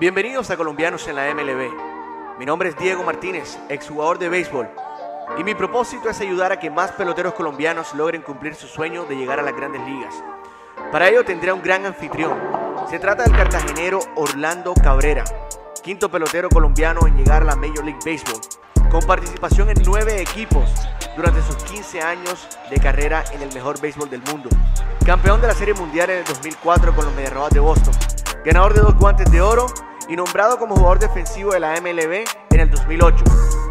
Bienvenidos a Colombianos en la MLB. Mi nombre es Diego Martínez, exjugador de béisbol, y mi propósito es ayudar a que más peloteros colombianos logren cumplir su sueño de llegar a las grandes ligas. Para ello tendré un gran anfitrión. Se trata del cartagenero Orlando Cabrera, quinto pelotero colombiano en llegar a la Major League Baseball, con participación en nueve equipos durante sus 15 años de carrera en el mejor béisbol del mundo. Campeón de la Serie Mundial en el 2004 con los Mediarrojas de Boston, ganador de dos guantes de oro y nombrado como jugador defensivo de la MLB en el 2008.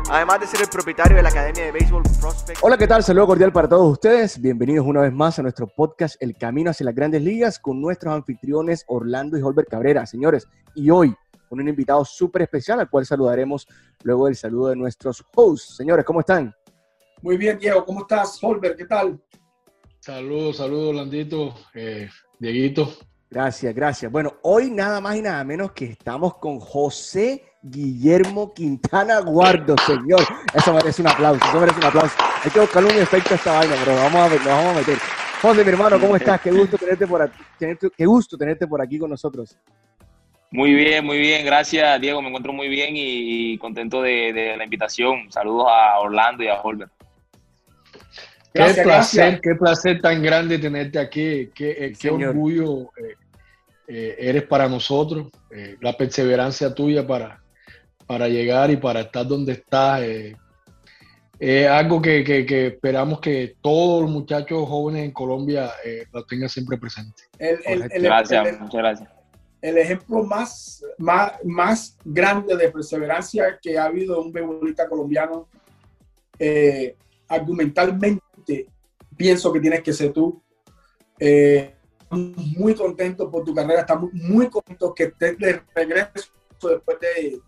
Además de ser el propietario de la Academia de Béisbol Prospect. Hola, ¿qué tal? Saludo cordial para todos ustedes. Bienvenidos una vez más a nuestro podcast El Camino hacia las Grandes Ligas con nuestros anfitriones Orlando y Holbert Cabrera. Señores, y hoy con un invitado súper especial al cual saludaremos luego del saludo de nuestros hosts. Señores, ¿cómo están? Muy bien, Diego. ¿Cómo estás, Holbert? ¿Qué tal? Saludos, saludos, Landito, eh, Dieguito. Gracias, gracias. Bueno, hoy nada más y nada menos que estamos con José Guillermo Quintana Guardo, señor. Eso merece un aplauso, eso merece un aplauso. Hay que buscarle un efecto a esta vaina, pero vamos a, ver, vamos a meter. José, mi hermano, ¿cómo estás? Qué gusto tenerte por aquí, qué gusto tenerte por aquí con nosotros. Muy bien, muy bien, gracias Diego, me encuentro muy bien y, contento de, la invitación. Saludos a Orlando y a Holbert. Qué placer, qué placer tan grande tenerte aquí, qué, qué orgullo eh, eh, eres para nosotros, eh, la perseverancia tuya para, para llegar y para estar donde estás. es algo que, que, esperamos que todos los muchachos jóvenes en Colombia lo tengan siempre presente. gracias, muchas gracias. el ejemplo más, más, más grande de perseverancia que ha habido un beisbolista colombiano, eh, pienso que tienes que ser tú. Eh, muy contento por tu carrera, estamos muy contentos que estés de regreso después de,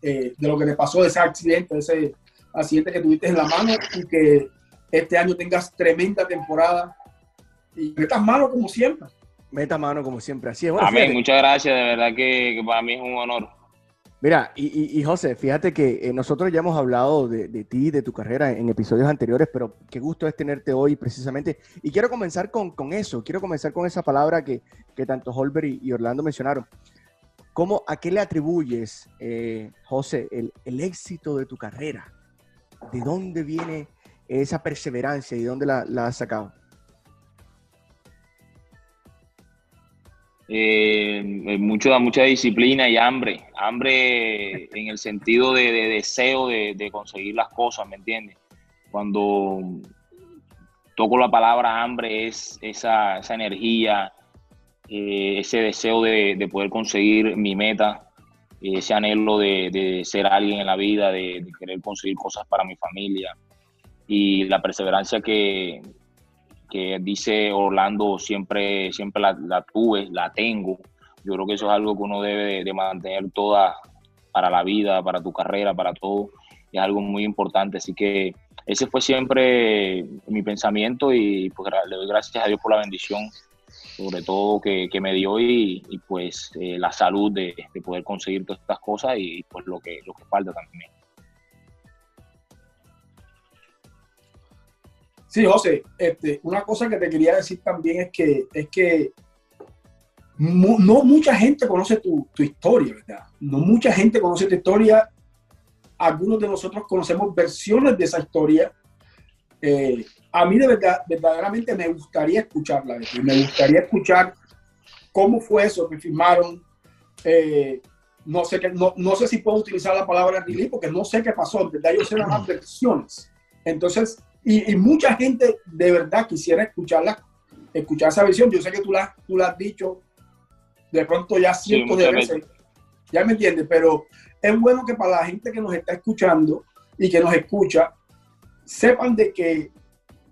de, lo que te pasó, de ese accidente, de ese accidente que tuviste en la mano y que este año tengas tremenda temporada y metas mano como siempre meta mano como siempre. Así es. Amén, muchas gracias, de verdad que, para mí es un honor. Mira, y, José, fíjate que eh, nosotros ya hemos hablado de, de, ti, de tu carrera en episodios anteriores, pero qué gusto es tenerte hoy precisamente. Y quiero comenzar con, eso, quiero comenzar con esa palabra que, tanto Holber y, Orlando mencionaron. ¿Cómo, ¿A qué le atribuyes, eh, José, el, el, éxito de tu carrera? ¿De dónde viene esa perseverancia y de dónde la, la has sacado? Eh, mucho, mucha disciplina y hambre, hambre en el sentido de, deseo de, conseguir las cosas, ¿me entiendes? Cuando toco la palabra hambre es esa, esa energía, eh, ese deseo de, poder conseguir mi meta, ese anhelo de, ser alguien en la vida, de querer conseguir cosas para mi familia y la perseverancia que, que dice Orlando siempre, siempre la, tuve, la tengo. Yo creo que eso es algo que uno debe de, mantener toda para la vida, para tu carrera, para todo. Es algo muy importante. Así que ese fue siempre mi pensamiento y pues le doy gracias a Dios por la bendición, sobre todo que, me dio y, pues eh, la salud de, de, poder conseguir todas estas cosas y pues lo que, lo que falta también. Sí, José, este, una cosa que te quería decir también es que, es que no mucha gente conoce tu, historia, ¿verdad? No mucha gente conoce tu historia. Algunos de nosotros conocemos versiones de esa historia. Eh, a mí de verdad, verdaderamente me gustaría escucharla. Me gustaría escuchar cómo fue eso que firmaron. Eh, no sé, que, no, no, sé si puedo utilizar la palabra release porque no sé qué pasó. En verdad, yo sé las versiones. Entonces, y, mucha gente de verdad quisiera escucharla, escuchar esa versión. Yo sé que tú la, tú la has dicho de pronto ya cientos de veces. Ya me entiendes, pero es bueno que para la gente que nos está escuchando y que nos escucha, sepan de que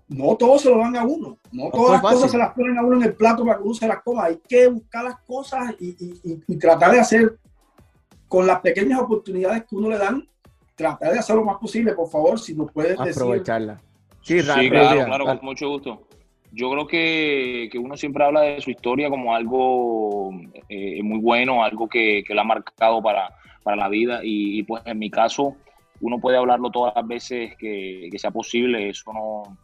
no todos se lo dan a uno. No todas las cosas se las ponen a uno en el plato para que uno se las coma. Hay que buscar las cosas y, y tratar de hacer con las pequeñas oportunidades que uno le dan, tratar de hacer lo más posible, por favor, si nos puedes decir Sí, claro, claro, con mucho gusto. Yo creo que, uno siempre habla de su historia como algo eh, muy bueno, algo que, que lo ha marcado para, la vida. Y, pues en mi caso uno puede hablarlo todas las veces que, sea posible, eso no,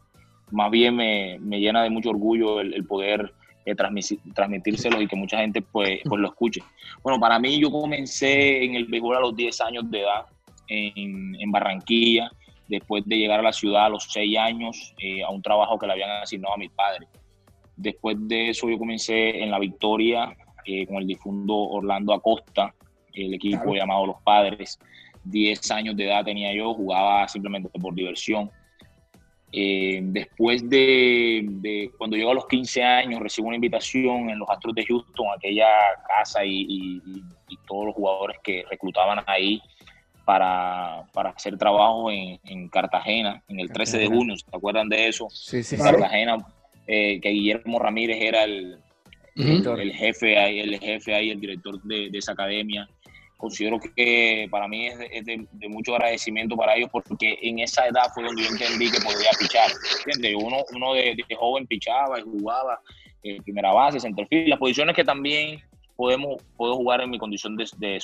más bien me, llena de mucho orgullo el, poder eh, transmitírselo y que mucha gente pues, pues lo escuche. Bueno, para mí yo comencé en el béisbol a los 10 años de edad en, en Barranquilla, después de llegar a la ciudad a los 6 años eh, a un trabajo que le habían asignado a mi padre. Después de eso yo comencé en La Victoria eh, con el difunto Orlando Acosta, el equipo llamado Los Padres. 10 años de edad tenía yo, jugaba simplemente por diversión. Eh, después de, cuando llego a los 15 años, recibo una invitación en los Astros de Houston, aquella casa y, todos los jugadores que reclutaban ahí para, hacer trabajo en, Cartagena, en el 13 de junio, ¿se acuerdan de eso? Sí, sí, Cartagena, eh, que Guillermo Ramírez era el, el, jefe ahí, el jefe ahí, el director de, de esa academia considero que para mí es, de, mucho agradecimiento para ellos porque en esa edad fue donde yo entendí que podía pichar. Uno, uno de, joven pichaba y jugaba eh, primera base, centerfield, las posiciones que también podemos, puedo jugar en mi condición de, de.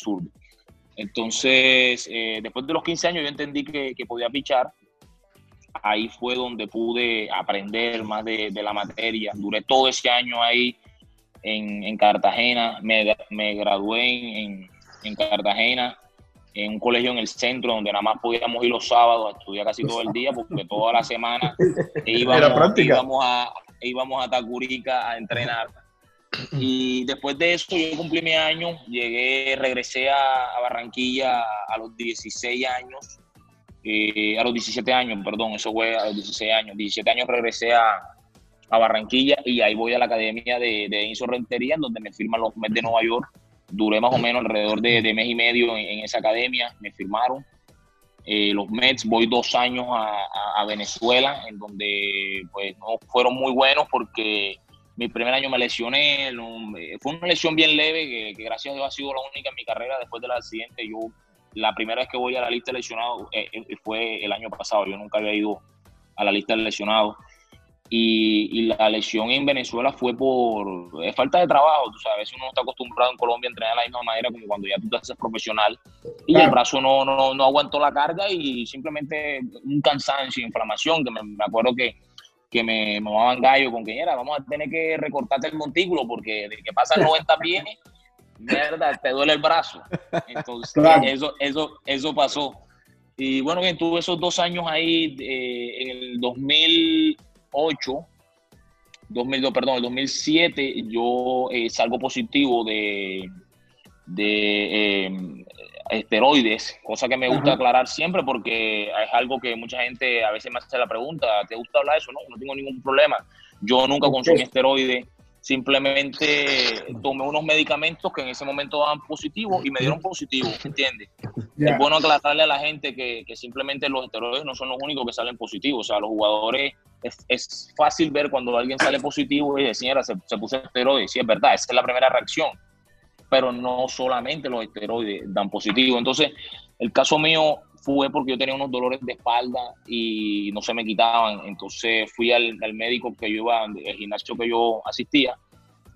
Entonces, eh, después de los 15 años yo entendí que, podía pichar. Ahí fue donde pude aprender más de, la materia. Duré todo ese año ahí en, en Cartagena. Me, me gradué en en Cartagena, en un colegio en el centro donde nada más podíamos ir los sábados a estudiar casi todo el día porque toda la semana íbamos, íbamos, a, íbamos a Tacurica a entrenar. Y después de eso yo cumplí mi año, llegué, regresé a, Barranquilla a los 16 años, eh, a los 17 años, perdón, eso fue a los 16 años, 17 años regresé a, a Barranquilla y ahí voy a la academia de, de Inso Rentería, donde me firman los Mets de Nueva York duré más o menos alrededor de, mes y medio en, esa academia, me firmaron. Eh, los Mets, voy dos años a, Venezuela, en donde pues no fueron muy buenos porque mi primer año me lesioné, fue una lesión bien leve que, gracias a Dios ha sido la única en mi carrera después del accidente. Yo la primera vez que voy a la lista de lesionados eh, eh, fue el año pasado, yo nunca había ido a la lista de lesionados. Y, la lesión en Venezuela fue por falta de trabajo. Tú sabes, a veces uno no está acostumbrado en Colombia a entrenar de la misma manera como cuando ya tú te haces profesional. Y el brazo no, no, no, aguantó la carga y simplemente un cansancio, inflamación, que me, acuerdo que, que me mamaban gallo con que era, vamos a tener que recortarte el montículo porque de que pasa el 90 bien, mierda, te duele el brazo. Entonces, eso, eso, eso pasó. Y bueno, que tuve esos dos años ahí eh, en el 2000 2008, 2002, perdón, el 2007 yo eh, salgo positivo de, de eh, esteroides, cosa que me gusta aclarar siempre porque es algo que mucha gente a veces me hace la pregunta, ¿te gusta hablar de eso? No, no tengo ningún problema. Yo nunca consumí esteroides, simplemente tomé unos medicamentos que en ese momento daban positivo y me dieron positivo, ¿entiendes? Es bueno aclararle a la gente que, que, simplemente los esteroides no son los únicos que salen positivos, o sea, los jugadores es, fácil ver cuando alguien sale positivo y dice, señora, se, puso esteroides. Sí, es verdad, esa es la primera reacción. Pero no solamente los esteroides dan positivo. Entonces, el caso mío fue porque yo tenía unos dolores de espalda y no se me quitaban. Entonces fui al, médico que yo iba, al gimnasio que yo asistía,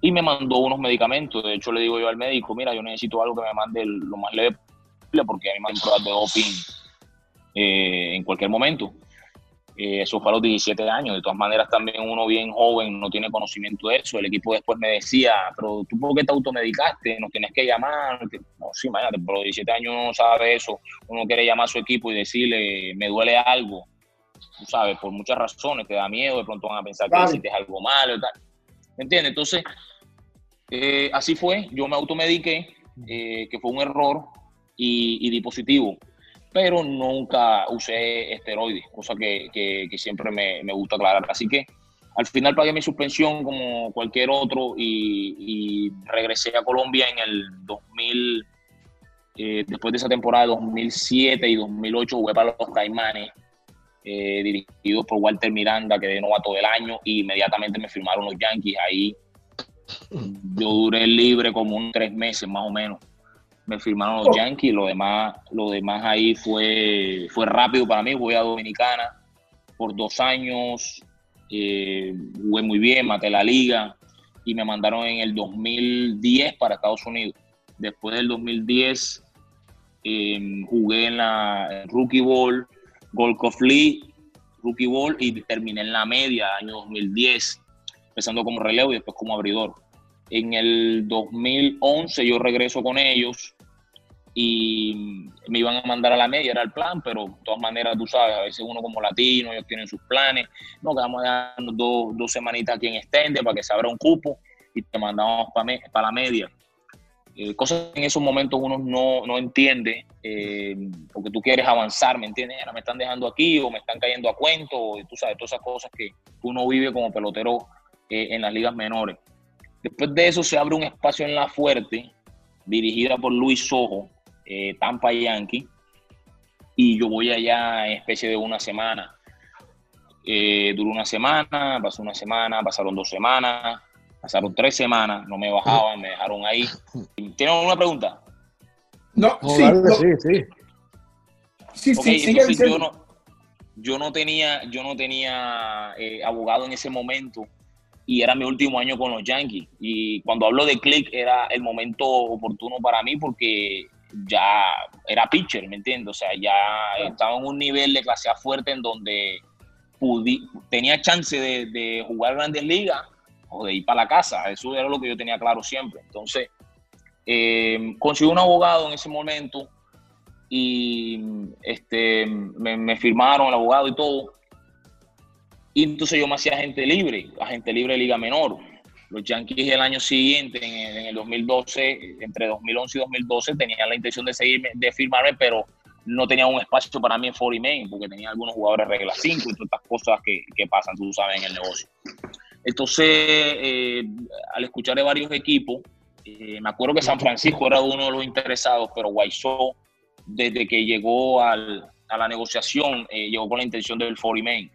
y me mandó unos medicamentos. De hecho, le digo yo al médico, mira, yo necesito algo que me mande lo más leve posible porque a mí me han pruebas de doping eh, en cualquier momento. Eh, eso fue a los 17 años. De todas maneras, también uno bien joven no tiene conocimiento de eso. El equipo después me decía, pero tú por qué te automedicaste, nos tienes que llamar. No, sí, imagínate, pero los 17 años uno no sabe eso. Uno quiere llamar a su equipo y decirle, me duele algo. Tú sabes, por muchas razones, te da miedo, de pronto van a pensar que hiciste algo malo y tal. ¿Me entiendes? Entonces, eh, así fue. Yo me automediqué, eh, que fue un error, y, y di positivo pero nunca usé esteroides, cosa que, siempre me, gusta aclarar. Así que al final pagué mi suspensión como cualquier otro y, regresé a Colombia en el 2000, eh, después de esa temporada de 2007 y 2008 jugué para los Caimanes, eh, dirigidos por Walter Miranda, que de novato del año, y inmediatamente me firmaron los Yankees. Ahí yo duré libre como un tres meses más o menos me firmaron los oh. Yankees, lo demás, lo demás ahí fue, fue rápido para mí, voy a Dominicana por dos años, eh, jugué muy bien, maté la liga y me mandaron en el 2010 para Estados Unidos. Después del 2010 em, jugué en la Rookie Ball, Gold Cup League, Rookie Ball y terminé en la media, año 2010. empezando como relevo y después como abridor. En el 2011 yo regreso con ellos y me iban a mandar a la media, era el plan, pero de todas maneras, tú sabes, a veces uno como latino, ellos tienen sus planes, no, que vamos dos, dos semanitas aquí en Extende para que se abra un cupo y te mandamos para la media. Eh, cosas que en esos momentos uno no, no entiende, eh, porque tú quieres avanzar, ¿me entiendes? Ahora me están dejando aquí o me están cayendo a cuento, o, tú sabes, todas esas cosas que uno vive como pelotero eh, en las ligas menores. Después de eso se abre un espacio en La Fuerte, dirigida por Luis Sojo, Tampa Yankee, y yo voy allá en especie de una semana. duró una semana, pasó una semana, pasaron dos semanas, Pasaron tres semanas, no me bajaban, me dejaron ahí. ¿Tienen alguna pregunta? No, sí, sí, sí. Sí, sí, yo no, yo no tenía, yo no tenía eh, abogado en ese momento y era mi último año con los Yankees. Y cuando hablo de click era el momento oportuno para mí porque ya era pitcher, ¿me entiendes? O sea, ya estaba en un nivel de clase fuerte en donde tenía chance de, de jugar grandes ligas o de ir para la casa. Eso era lo que yo tenía claro siempre. Entonces, eh, conseguí un abogado en ese momento y este, me, firmaron el abogado y todo. Y entonces yo me hacía agente libre, agente libre de Liga Menor. Los Yankees el año siguiente, en, el 2012, entre 2011 y 2012, tenían la intención de seguirme, de firmarme, pero no tenía un espacio para mí en 40 Main, porque tenía algunos jugadores regla 5 y todas estas cosas que, que pasan, tú sabes, en el negocio. Entonces, eh, al escuchar de varios equipos, eh, me acuerdo que San Francisco era uno de los interesados, pero Guaysó, desde que llegó a la negociación, eh, llegó con la intención del 40 Main.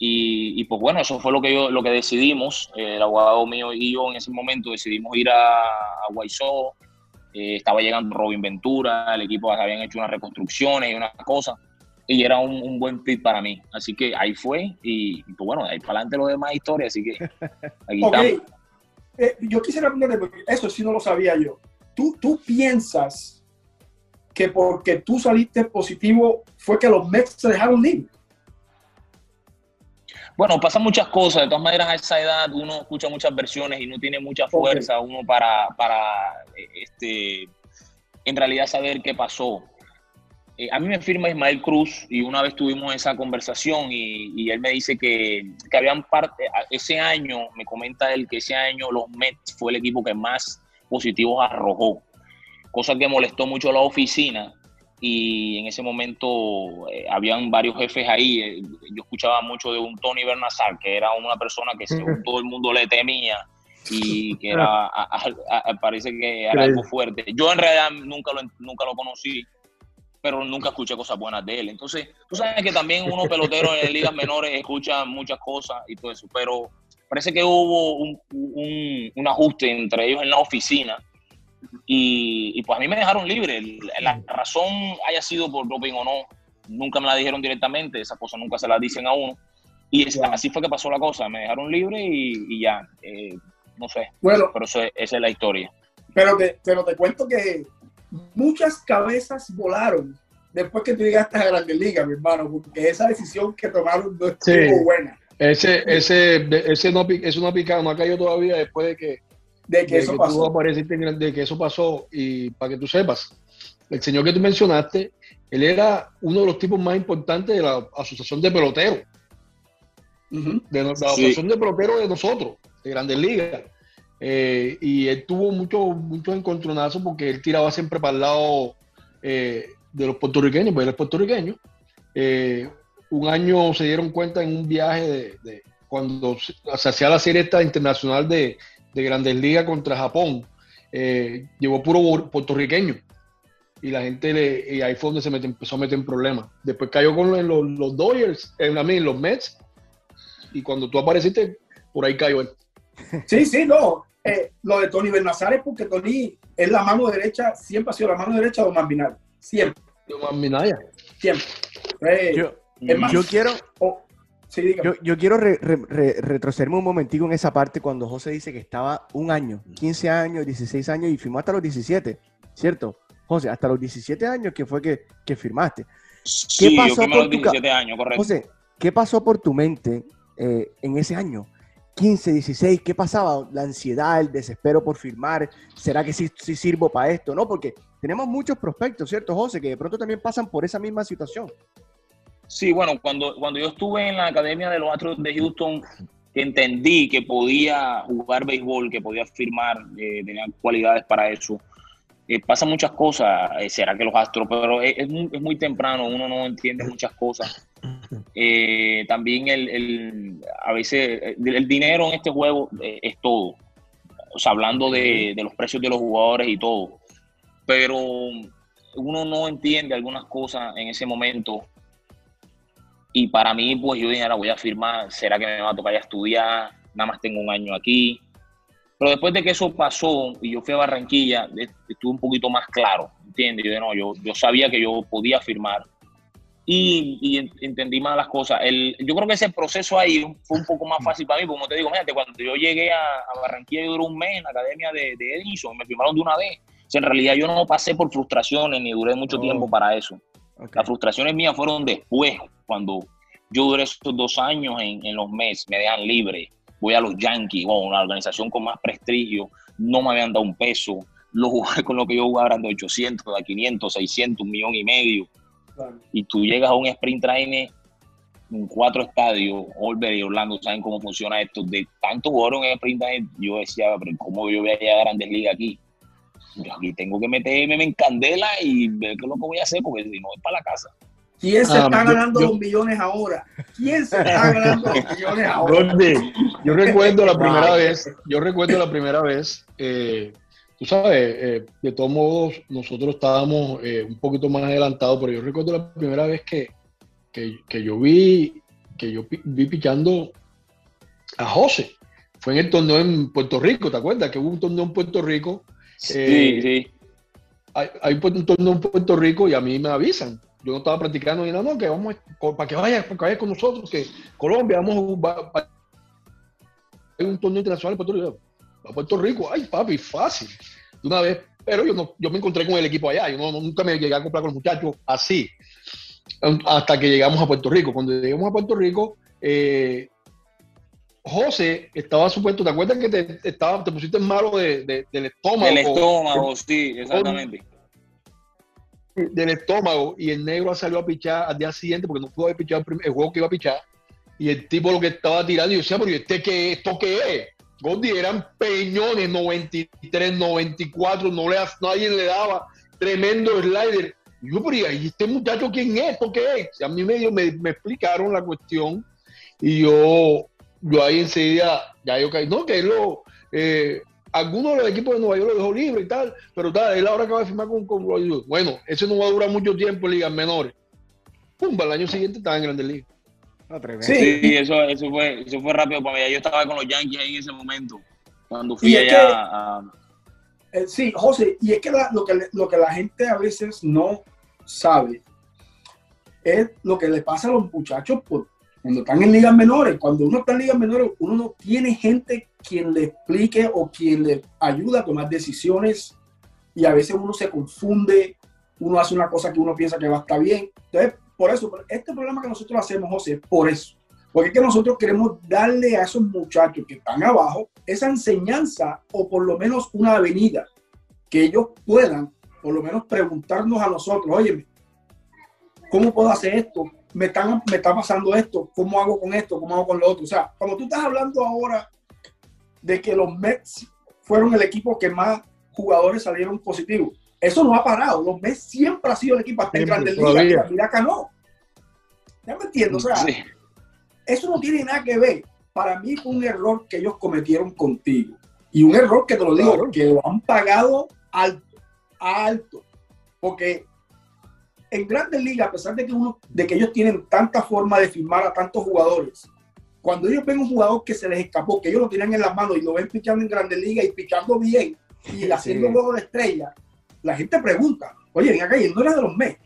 Y, pues bueno, eso fue lo que, yo, lo que decidimos, el abogado mío y yo en ese momento decidimos ir a, a Guaysó, estaba llegando Robin Ventura, el equipo habían hecho unas reconstrucciones y unas cosas y era un, buen fit para mí. Así que ahí fue y, pues bueno, ahí para adelante lo demás historia, así que aquí estamos. Eh, yo quisiera preguntarte, porque eso sí no lo sabía yo. ¿Tú, ¿Tú piensas que porque tú saliste positivo fue que los Mets se dejaron libre? Bueno, pasan muchas cosas. De todas maneras, a esa edad uno escucha muchas versiones y no tiene mucha fuerza uno para, para este, en realidad saber qué pasó. Eh, a mí me firma Ismael Cruz y una vez tuvimos esa conversación y, él me dice que, que habían parte, ese año, me comenta él que ese año los Mets fue el equipo que más positivos arrojó, cosa que molestó mucho a la oficina y en ese momento eh, habían varios jefes ahí. Eh, yo escuchaba mucho de un Tony Bernazar, que era una persona que según todo el mundo le temía y que era, parece que era algo fuerte. Yo en realidad nunca lo, nunca lo conocí pero nunca escuché cosas buenas de él. Entonces, tú sabes que también uno pelotero en ligas menores escucha muchas cosas y todo eso, pero parece que hubo un, un, ajuste entre ellos en la oficina y, pues a mí me dejaron libre. La razón haya sido por doping o no, nunca me la dijeron directamente, esas cosas nunca se las dicen a uno. Y así fue que pasó la cosa, me dejaron libre y, ya, eh, no sé. Bueno, pero eso, esa es la historia. Pero te, pero te cuento que muchas cabezas volaron después que tú llegaste a Grandes Ligas, mi hermano, porque esa decisión que tomaron no estuvo buena. Ese, ese, ese no, eso no ha picado, no ha caído todavía después de que, de que eso pasó. de que eso pasó. Y para que tú sepas, el señor que tú mencionaste, él era uno de los tipos más importantes de la Asociación de Peloteros. De la Asociación de Peloteros de nosotros, de Grandes Ligas. Eh, y él tuvo muchos mucho encontronazos porque él tiraba siempre para el lado eh, de los puertorriqueños, porque él es puertorriqueño. Eh, un año se dieron cuenta en un viaje de, cuando se, hacía la serie esta internacional de, de Grandes Ligas contra Japón, llevó puro puertorriqueño. Y la gente le, y ahí fue donde se empezó a meter en problemas. Después cayó con los, los Dodgers, en, los Mets, y cuando tú apareciste, por ahí cayó él. Sí, sí, no. Eh, lo de Tony Bernazar es porque Tony es la mano derecha, siempre ha sido la mano derecha de Omar Minaya. Siempre. De Omar Minaya. Siempre. Eh, yo, quiero. Oh, yo, quiero retrocederme un momentico en esa parte cuando José dice que estaba un año, 15 años, 16 años y firmó hasta los 17, ¿cierto? José, hasta los 17 años que fue que, que firmaste. ¿Qué pasó por tu años, José, ¿qué pasó por tu mente eh, en ese año? 15, 16, ¿qué pasaba? La ansiedad, el desespero por firmar, ¿será que sí, sí sirvo para esto? No, porque tenemos muchos prospectos, ¿cierto, José? Que de pronto también pasan por esa misma situación. Sí, bueno, cuando, cuando yo estuve en la Academia de los Astros de Houston, entendí que podía jugar béisbol, que podía firmar, eh, tenía cualidades para eso. Eh, pasan muchas cosas, eh, será que los Astros, pero es, muy, temprano, uno no entiende muchas cosas. también el, a veces el, dinero en este juego es todo, o sea, hablando de, de los precios de los jugadores y todo, pero uno no entiende algunas cosas en ese momento y para mí, pues yo dije, ahora voy a firmar, ¿será que me va a tocar ya estudiar? Nada más tengo un año aquí. Pero después de que eso pasó y yo fui a Barranquilla, estuve un poquito más claro, ¿entiendes? Yo, no, yo, yo sabía que yo podía firmar y, entendí más las cosas. El, yo creo que ese proceso ahí fue un poco más fácil para mí, como te digo, fíjate, cuando yo llegué a, Barranquilla, yo duré un mes en la academia de, de Edison, me firmaron de una vez. en realidad yo no pasé por frustraciones ni duré mucho tiempo para eso. Las frustraciones mías fueron después, cuando yo duré estos dos años en, los Mets, me dejan libre, voy a los Yankees, una organización con más prestigio, no me habían dado un peso, los jugadores con lo que yo jugaba eran de 800, de 500, 600, un millón y medio. Y tú llegas a un sprint training en cuatro estadios, Olver y Orlando saben cómo funciona esto, de tantos jugadores en sprint training, yo decía, pero ¿cómo yo voy a llegar a Grandes Ligas aquí? Yo aquí tengo que meterme en candela y ver qué es lo que voy a hacer, porque si no es para la casa. ¿Quién se ah, está ganando los millones ahora? ¿Quién se está ganando los millones ahora? Yo recuerdo la primera vez, yo recuerdo la primera vez, eh, tú sabes, eh, de todos modos nosotros estábamos eh, un poquito más adelantados, pero yo recuerdo la primera vez que, que, yo vi que yo vi pichando a José. Fue en el torneo en Puerto Rico, ¿te acuerdas? Que hubo un torneo en Puerto Rico. Sí, sí. Hay, hay un torneo en Puerto Rico y a mí me avisan yo no estaba practicando y no, no, que vamos, para que vaya, para que vaya con nosotros, que Colombia, vamos a hay un torneo internacional en Puerto Rico. A Puerto Rico, ay papi, fácil. De una vez, pero yo no, yo me encontré con el equipo allá, yo nunca me llegué a comprar con los muchachos así, hasta que llegamos a Puerto Rico. Cuando llegamos a Puerto Rico, eh, José estaba supuesto, ¿te acuerdas que te, estaba, te pusiste malo de, del estómago? Del estómago, sí, exactamente del estómago y el negro salió a pichar al día siguiente porque no pudo haber pichado el, juego que iba a pichar. Y el tipo lo que estaba tirando, y yo decía, pero ¿y este qué, esto qué es? Gondi eran peñones 93, 94, no le, nadie le daba tremendo slider. Y yo, pero ¿y este muchacho quién es? ¿Esto qué es? a mí medio me, me explicaron la cuestión y yo, yo ahí enseguida, ya yo caí, no, que es lo, eh, algunos de los equipos de Nueva York lo dejó libre y tal, pero tal, él ahora acaba de firmar con, con Bueno, eso no va a durar mucho tiempo en ligas menores. Pumba, el año siguiente estaba en Grandes Ligas. sí, eso, eso, fue, eso fue rápido para mí. Yo estaba con los Yankees ahí en ese momento, cuando fui allá a... Eh, sí, José, y es que lo, que lo que la gente a veces no sabe es lo que le pasa a los muchachos por, cuando están en ligas menores. Cuando uno está en ligas menores, uno no tiene gente quien le explique o quien le ayuda a tomar decisiones y a veces uno se confunde, uno hace una cosa que uno piensa que va a estar bien. Entonces, por eso, este programa que nosotros hacemos, José, es por eso. Porque es que nosotros queremos darle a esos muchachos que están abajo esa enseñanza o por lo menos una avenida que ellos puedan por lo menos preguntarnos a nosotros, oye, ¿cómo puedo hacer esto? Me, están, me está pasando esto, ¿cómo hago con esto? ¿Cómo hago con lo otro? O sea, cuando tú estás hablando ahora de que los Mets fueron el equipo que más jugadores salieron positivos. Eso no ha parado. Los Mets siempre ha sido el equipo hasta en Grandes Ligas. Mira acá no. ¿Ya me entiendo? O sea, eso no tiene nada que ver. Para mí fue un error que ellos cometieron contigo. Y un error que te lo digo, que lo han pagado alto, alto. Porque en Grandes Ligas, a pesar de que, uno, de que ellos tienen tanta forma de firmar a tantos jugadores, cuando ellos ven un jugador que se les escapó, que ellos lo tienen en las manos y lo ven pichando en Grandes Ligas y pichando bien y haciendo juego de estrella, la gente pregunta, oye, ven acá, y no era de los Mets.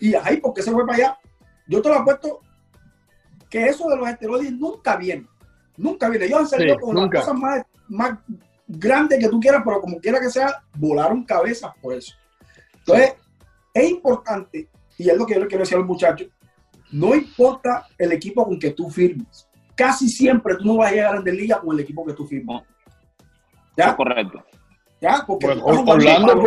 Y ahí, ¿por qué se fue para allá? Yo te lo apuesto que eso de los esteroides nunca viene. Nunca viene. Ellos han salido con las cosas más, más grandes que tú quieras, pero como quiera que sea, volaron cabezas por eso. Entonces, es importante, y es lo que yo le quiero decir al muchacho, no importa el equipo con que tú firmes, casi siempre tú no vas a llegar a Grandes Ligas con el equipo que tú firmas. ¿Ya? correcto. ¿Ya? Porque Orlando,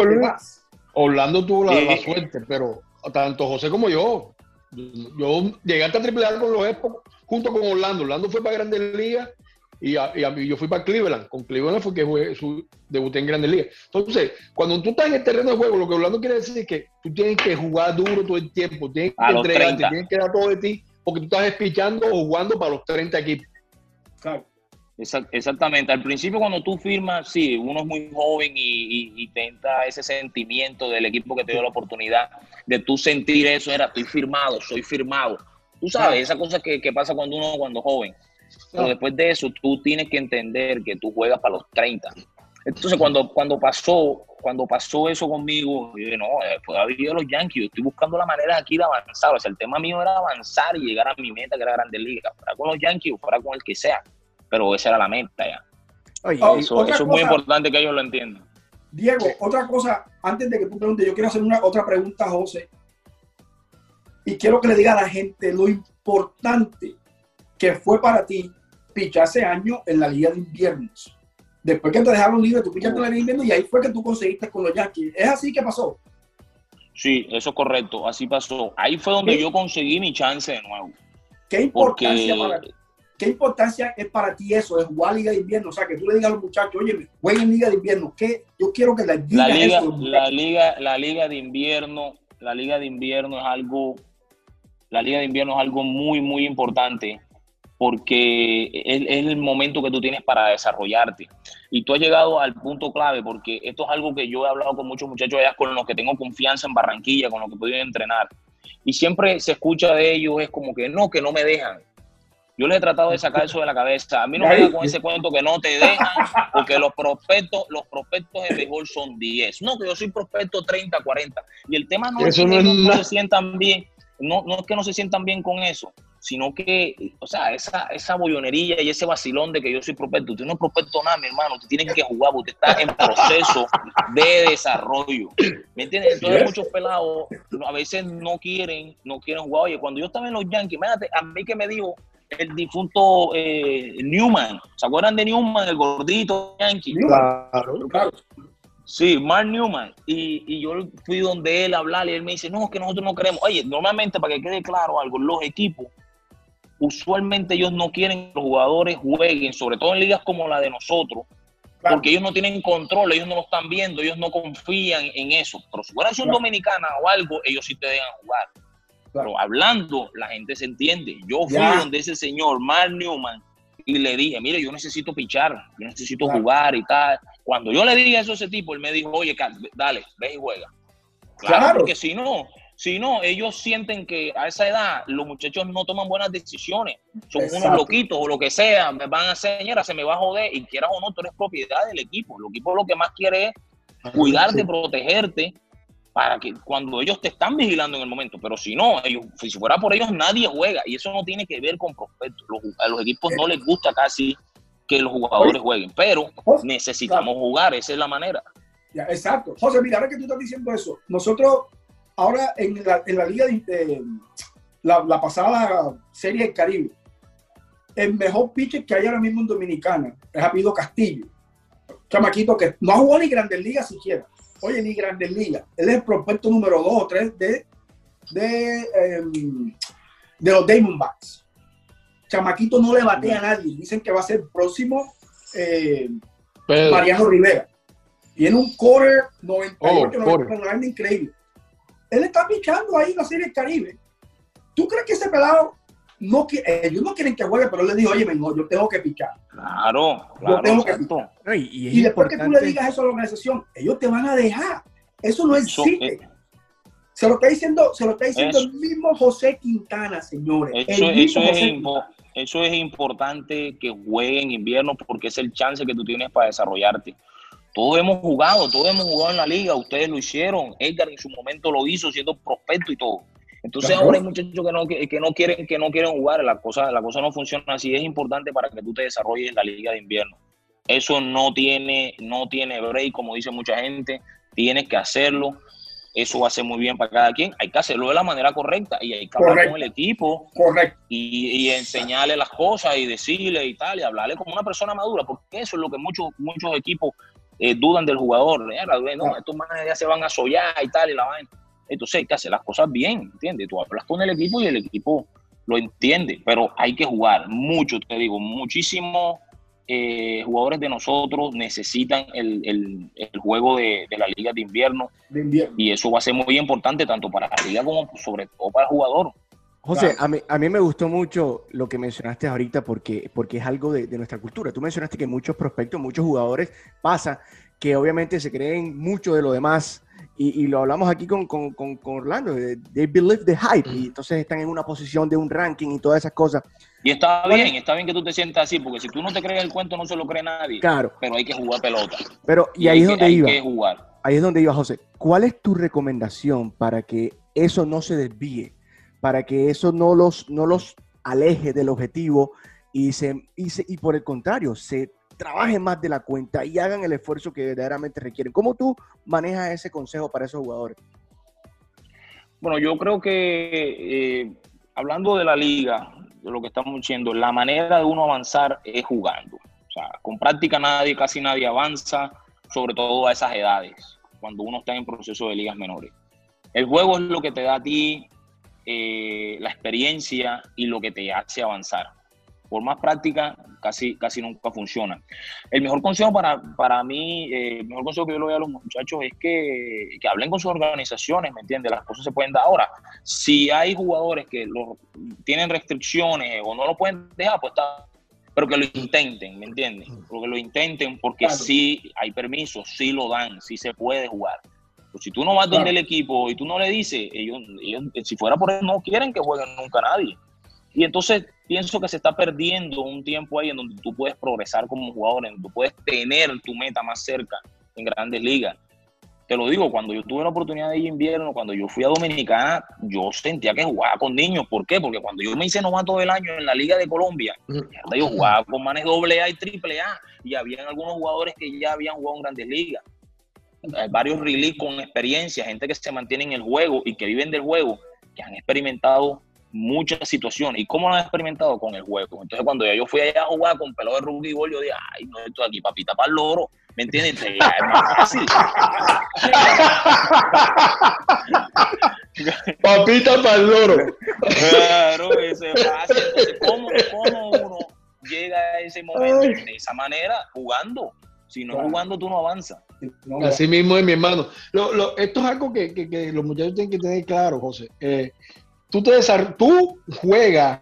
Orlando tuvo la, suerte, pero tanto José como yo, yo llegué hasta triple A con los Expos junto con Orlando. Orlando fue para Grandes Ligas y, yo fui para Cleveland. Con Cleveland fue que jugué, su, debuté en Grandes Ligas. Entonces, cuando tú estás en el terreno de juego, lo que Orlando quiere decir es que tú tienes que jugar duro todo el tiempo, tienes que entregarte, tienes que dar todo de ti, porque tú estás espichando o jugando para los 30 equipos. Claro. Exactamente. Al principio cuando tú firmas, sí, uno es muy joven y, y, te entra ese sentimiento del equipo que te dio la oportunidad de tú sentir eso, era, estoy firmado, soy firmado. Tú sabes, esa cosa que, que pasa cuando uno cuando joven. Pero después de eso, tú tienes que entender que tú juegas para los 30. Entonces, cuando, cuando, pasó, cuando pasó eso conmigo, yo dije, no, después haber los Yankees, yo estoy buscando la manera aquí de avanzar. O sea, el tema mío era avanzar y llegar a mi meta, que era Grandes Ligas, fuera con los Yankees o fuera con el que sea. Pero esa era la meta ya. eso, es muy importante que ellos lo entiendan. Diego, otra cosa, antes de que tú preguntes, yo quiero hacer una otra pregunta a José. Y quiero que le diga a la gente lo importante que fue para ti pichar ese año en la Liga de Inviernos. Después que te dejaron libre, tú pichaste en la Liga de Inviernos y ahí fue que tú conseguiste con los Yankees. ¿Es así que pasó? Sí, eso es correcto, así pasó. Ahí fue donde yo conseguí mi chance de nuevo. ¿Qué importancia, para, ¿Qué importancia es para ti eso, de jugar Liga de Invierno? O sea, que tú le digas a los muchachos, oye, jueguen Liga de Invierno. ¿Qué? Yo quiero que les digas la liga, La liga, la Liga de Invierno, la Liga de Invierno es algo, la Liga de Invierno es algo muy, muy importante porque es, el momento que tú tienes para desarrollarte. Y tú has llegado al punto clave, porque esto es algo que yo he hablado con muchos muchachos allá con los que tengo confianza en Barranquilla, con los que he podido entrenar. Y siempre se escucha de ellos, es como que no, que no me dejan. Yo les he tratado de sacar eso de la cabeza. A mí no me da con ese cuento que no te dejan, porque los prospectos, los prospectos de béisbol son 10. No, que yo soy prospecto 30, 40. Y el tema no es que no, se sientan bien, no, no es que no se sientan bien con eso, sino que, o sea, esa, esa bollonería y ese vacilón de que yo soy prospecto, usted no es prospecto nada, mi hermano, usted tiene que jugar, usted está en proceso de desarrollo, ¿me entiendes? Entonces muchos pelados a veces no quieren, no quieren jugar, oye, cuando yo estaba en los Yankees, imagínate, a mí que me dijo el difunto eh, Newman, ¿se acuerdan de Newman, el gordito Yankee? Claro, claro. Sí, Mark Newman. Y, y, yo fui donde él a hablar y él me dice, no, es que nosotros no queremos. Oye, normalmente, para que quede claro algo, los equipos usualmente ellos no quieren que los jugadores jueguen, sobre todo en ligas como la de nosotros, porque ellos no tienen control, ellos no lo están viendo, ellos no confían en eso. Pero si fuera un dominicana o algo, ellos sí te dejan jugar. Pero hablando, la gente se entiende. Yo fui donde ese señor, Mark Newman, y le dije, mire, yo necesito pichar, yo necesito jugar y tal. Cuando yo le dije eso a ese tipo, él me dijo, oye, dale, ve y juega. claro. porque si no, si no, ellos sienten que a esa edad los muchachos no toman buenas decisiones, son unos loquitos o lo que sea, me van a hacer, señora, se me va a joder y quieras o no, tú eres propiedad del equipo. El equipo lo que más quiere es cuidarte, protegerte, para que cuando ellos te están vigilando en el momento, pero si no, ellos, si fuera por ellos, nadie juega y eso no tiene que ver con prospectos. a los equipos no les gusta casi que los jugadores jueguen, pero necesitamos jugar, esa es la manera. Ya, exacto. José, mira, ahora que tú estás diciendo eso, nosotros ahora en la, en la liga de, la, pasada serie del Caribe, el mejor pitcher que hay ahora mismo en Dominicana es Apido Castillo. Chamaquito que no ha jugado ni Grandes Ligas siquiera. Oye, ni Grandes Ligas. Él es el propuesto número 2 o 3 de, de, em, de los Diamondbacks. Chamaquito no le batea a nadie. Dicen que va a ser el próximo eh, Mariano Rivera. Tiene un quarter 98, oh, 99, increíble. Él está pichando ahí en la Serie Caribe. ¿Tú crees que ese pelado no quiere, ellos no quieren que juegue, pero él le dijo, oye, mejor, yo tengo que pichar. Claro, claro. Yo tengo que pichar. y, después que tú le digas eso a la organización, ellos te van a dejar. Eso no existe. se lo está diciendo, se lo está diciendo el mismo José Quintana, señores. Eso, eso, es eso es importante que jueguen en invierno porque es el chance que tú tienes para desarrollarte. Todos hemos jugado, todos hemos jugado en la liga, ustedes lo hicieron, Edgar en su momento lo hizo siendo prospecto y todo. Entonces ahora hay muchachos que no, que, no quieren, que no quieren jugar, la cosa, la cosa no funciona así, es importante para que tú te desarrolles en la liga de invierno. Eso no tiene, no tiene break, como dice mucha gente, tienes que hacerlo. eso va a ser muy bien para cada quien. Hay que hacerlo de la manera correcta y hay que hablar con el equipo Correcto. Y, enseñarle las cosas y decirle y tal, y hablarle como una persona madura, porque eso es lo que muchos, muchos equipos eh, dudan del jugador. No, estos manes ya se van a sollar y tal, y la vaina. Entonces hay que hacer las cosas bien, ¿entiendes? Tú hablas con el equipo y el equipo lo entiende, pero hay que jugar mucho, te digo, muchísimo eh, jugadores de nosotros necesitan el, el, juego de, la liga de invierno, y eso va a ser muy importante tanto para la liga como sobre todo para el jugador. José, a, mí, a mí me gustó mucho lo que mencionaste ahorita porque, porque es algo de, de, nuestra cultura. Tú mencionaste que muchos prospectos, muchos jugadores pasa que obviamente se creen mucho de lo demás y, lo hablamos aquí con, con, con, Orlando, they believe the hype, y entonces están en una posición de un ranking y todas esas cosas. Y está bien, está bien que tú te sientas así, porque si tú no te crees el cuento no se lo cree nadie. Claro. Pero hay que jugar pelota. Pero, y, ahí es donde iba. Ahí es donde iba, José. ¿Cuál es tu recomendación para que eso no se desvíe? Para que eso no los, no los aleje del objetivo y, se, y, se, y por el contrario, se trabajen más de la cuenta y hagan el esfuerzo que verdaderamente requieren. ¿Cómo tú manejas ese consejo para esos jugadores? Bueno, yo creo que eh, hablando de la liga, de lo que estamos diciendo, la manera de uno avanzar es jugando. O sea, con práctica nadie, casi nadie avanza, sobre todo a esas edades, cuando uno está en proceso de ligas menores. El juego es lo que te da a ti eh, la experiencia y lo que te hace avanzar por más práctica, casi, casi nunca funciona. El mejor consejo para, para mí, eh, el mejor consejo que yo le doy a los muchachos es que, que, hablen con sus organizaciones, ¿me entiendes? Las cosas se pueden dar. Ahora, si hay jugadores que lo, tienen restricciones o no lo pueden dejar, pues está, pero que lo intenten, ¿me entiendes? Porque lo intenten porque sí hay permiso, sí lo dan, sí se puede jugar. Pues si tú no vas donde el equipo y tú no le dices, ellos, ellos si fuera por eso, no quieren que jueguen nunca nadie. Y entonces pienso que se está perdiendo un tiempo ahí en donde tú puedes progresar como jugador, en donde tú puedes tener tu meta más cerca en grandes ligas. Te lo digo, cuando yo tuve la oportunidad de ir invierno, cuando yo fui a Dominicana, yo sentía que jugaba con niños. ¿Por qué? Porque cuando yo me hice novato del año en la Liga de Colombia, yo jugaba con manes doble A y triple A, y habían algunos jugadores que ya habían jugado en grandes ligas. Hay varios release con experiencia, gente que se mantiene en el juego y que viven del juego, que han experimentado muchas situaciones. ¿Y cómo lo han experimentado? Con el juego. Entonces, cuando yo fui allá a jugar con pelo de rugby ball, yo dije, ay, no, esto aquí, papita para el loro. ¿Me entiendes? es más fácil. Papita para el loro. Claro, eso es fácil. Entonces, ¿cómo, ¿cómo, uno llega a ese momento? De esa manera, jugando. Si no jugando, tú no avanzas. Así mismo es mi hermano. Lo, lo, esto es algo que, que, que, los muchachos tienen que tener claro, José. Eh, tú, te tú juegas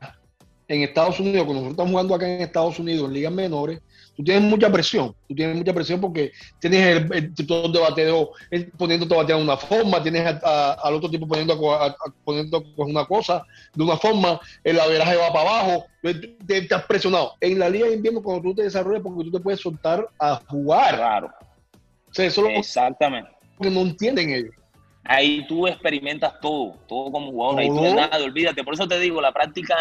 en Estados Unidos, cuando nosotros estamos jugando acá en Estados Unidos, en ligas menores, tú tienes mucha presión. Tú tienes mucha presión porque tienes el, el de bateo poniéndote a batear de una forma, tienes al otro tipo poniendo, a, poniendo una cosa de una forma, el averaje va para abajo, te, has presionado. En la liga de invierno, cuando tú te desarrollas, porque tú te puedes soltar a jugar. Claro. Exactamente. Porque no entienden ellos ahí tú experimentas todo, todo como jugador, ahí tú nada, olvídate, por eso te digo, la práctica,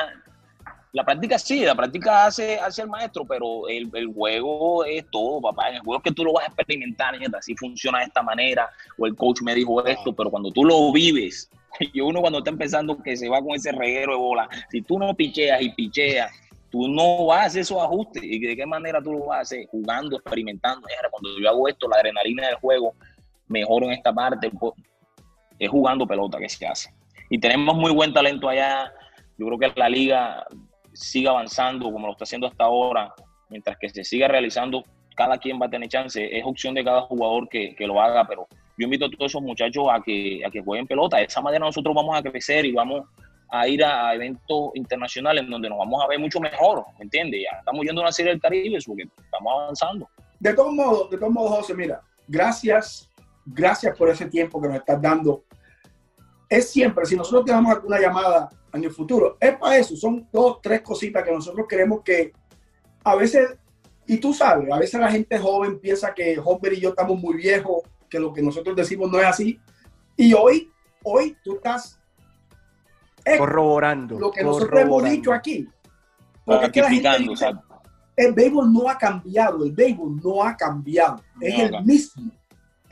la práctica sí, la práctica hace, hace el maestro, pero el, juego es todo, papá, el juego es que tú lo vas a experimentar, así funciona de esta manera, o el coach me dijo esto, pero cuando tú lo vives, y uno cuando está empezando que se va con ese reguero de bola, si tú no picheas y picheas, tú no vas a hacer esos ajustes, y de qué manera tú lo vas a jugando, experimentando, cuando yo hago esto, la adrenalina del juego, mejoro en esta parte, es jugando pelota que se hace. Y tenemos muy buen talento allá. Yo creo que la liga siga avanzando como lo está haciendo hasta ahora, mientras que se siga realizando, cada quien va a tener chance. Es opción de cada jugador que, lo haga, pero yo invito a todos esos muchachos a que, a que jueguen pelota. De esa manera nosotros vamos a crecer y vamos a ir a, eventos internacionales donde nos vamos a ver mucho mejor, ¿me entiendes? Ya estamos yendo a una serie del Caribe porque estamos avanzando. De todos modos, de todos modos, José, mira, gracias, gracias por ese tiempo que nos estás dando es siempre, si nosotros tenemos alguna llamada en el futuro, es para eso, son dos, tres cositas que nosotros queremos que a veces, y tú sabes, a veces la gente joven piensa que Homer y yo estamos muy viejos, que lo que nosotros decimos no es así, y hoy, hoy tú estás corroborando lo que nosotros hemos dicho aquí. Porque es que la gente el béisbol no ha cambiado, el béisbol no ha cambiado, es el mismo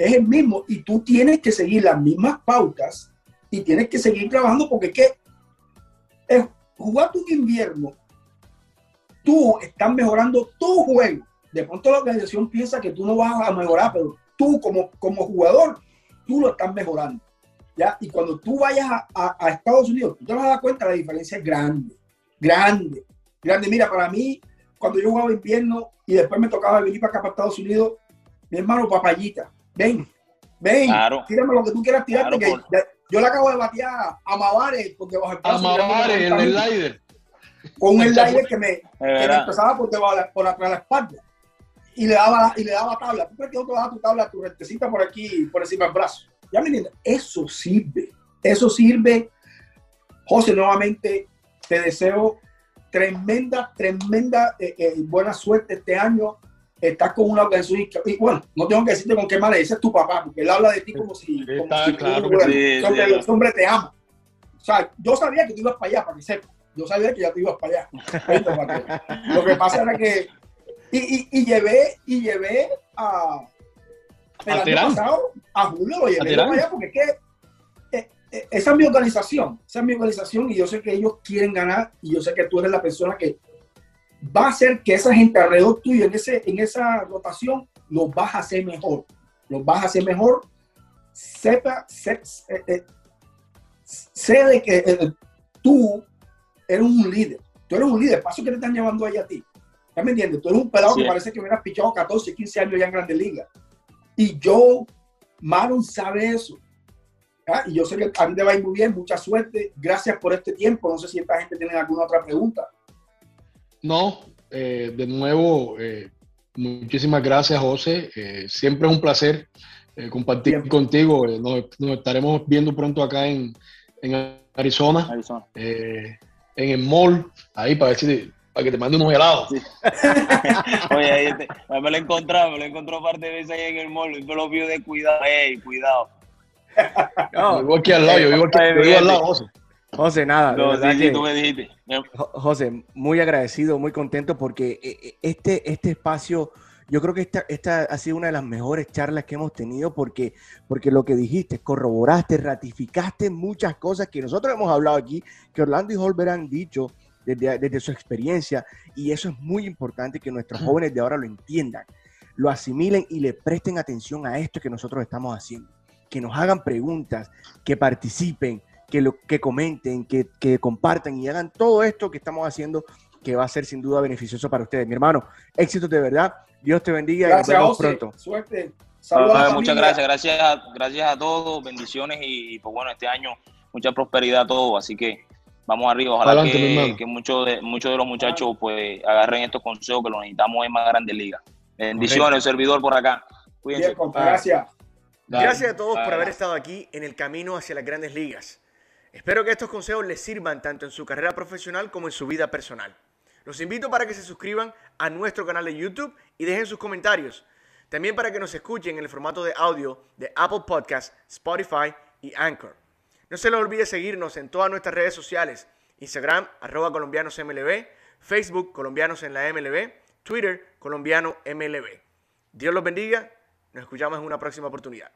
es el mismo y tú tienes que seguir las mismas pautas y tienes que seguir trabajando porque es que es jugar tu invierno, tú estás mejorando tu juego. De pronto la organización piensa que tú no vas a mejorar, pero tú como, como jugador, tú lo estás mejorando. ¿ya? Y cuando tú vayas a, a, Estados Unidos, tú te vas a dar cuenta, la diferencia es grande, grande, grande. Mira, para mí, cuando yo jugaba invierno y después me tocaba venir para acá, para Estados Unidos, mi hermano Papayita, ven, ven, claro. tírame lo que tú quieras tirar, porque yo le acabo de batear a Mavares por debajo del A Mavares, en el slider. Con el slider que me, que me empezaba por, debajo, por atrás de la espalda. Y le daba, y le daba tabla. ¿Tú crees que otro daba tu tabla, tu rentecita por aquí, por encima del brazo? Ya me entiendes. Eso sirve. Eso sirve. José, nuevamente te deseo tremenda, tremenda eh, eh, buena suerte este año estás con una organización y bueno, no tengo que decirte con qué mal ese es tu papá, porque él habla de ti como si, como si claro el hombre te ama. O sea, yo sabía que tú ibas para allá, para que sepas. Yo sabía que ya te ibas para allá. Lo que pasa era que y, y, y llevé y llevé a el año pasado a Julio lo llevé para allá porque es que eh, eh, esa es mi organización, esa es mi organización y yo sé que ellos quieren ganar y yo sé que tú eres la persona que va a hacer que esa gente alrededor tuyo en, ese, en esa rotación los vas a hacer mejor. Los vas a hacer mejor. Sepa, sé, eh, eh, de que eh, tú eres un líder. Tú eres un líder. Paso que te están llevando ahí a ti. ¿Ya me entiendes? Tú eres un pelado que parece que hubieras pichado 14, 15 años ya en Grandes Ligas. Y yo, Maron sabe eso. Y yo sé que a mí te va a ir muy bien. Mucha suerte. Gracias por este tiempo. No sé si esta gente tiene alguna otra pregunta. No, eh, de nuevo, eh, muchísimas gracias, José. Eh, siempre es un placer compartir contigo. Nos, estaremos viendo pronto acá en, Arizona, en el mall, ahí para, decir, para que te mande unos helados. Oye, ahí me lo he encontrado, me lo he encontrado parte de veces ahí en el mall. Yo lo vio de cuidado, hey, cuidado. No, vivo aquí al lado, yo vivo, aquí, yo vivo al lado, José. José, nada. José, muy agradecido, muy contento porque eh, eh, este, este espacio, yo creo que esta, esta ha sido una de las mejores charlas que hemos tenido porque, porque lo que dijiste, corroboraste, ratificaste muchas cosas que nosotros hemos hablado aquí, que Orlando y Holber han dicho desde, desde su experiencia y eso es muy importante que nuestros jóvenes de ahora lo entiendan, lo asimilen y le presten atención a esto que nosotros estamos haciendo, que nos hagan preguntas, que participen que, lo, que comenten, que, que compartan y hagan todo esto que estamos haciendo que va a ser sin duda beneficioso para ustedes. Mi hermano, éxito de verdad. Dios te bendiga gracias, y nos vemos pronto. Suerte. Saludos. muchas gracias, gracias a, gracias a todos, bendiciones y, pues bueno, este año mucha prosperidad a todos, así que vamos arriba. Ojalá que, que muchos de, muchos de los muchachos pues agarren estos consejos que lo necesitamos en más grandes ligas. Bendiciones, el servidor por acá. Cuídense. gracias. Gracias a todos por haber estado aquí en el camino hacia las grandes ligas. Espero que estos consejos les sirvan tanto en su carrera profesional como en su vida personal. Los invito para que se suscriban a nuestro canal de YouTube y dejen sus comentarios. También para que nos escuchen en el formato de audio de Apple Podcasts, Spotify y Anchor. No se les olvide seguirnos en todas nuestras redes sociales. Instagram, arroba colombianosmlb, Facebook, colombianos en la MLB, Twitter, colombiano MLB. Dios los bendiga. Nos escuchamos en una próxima oportunidad.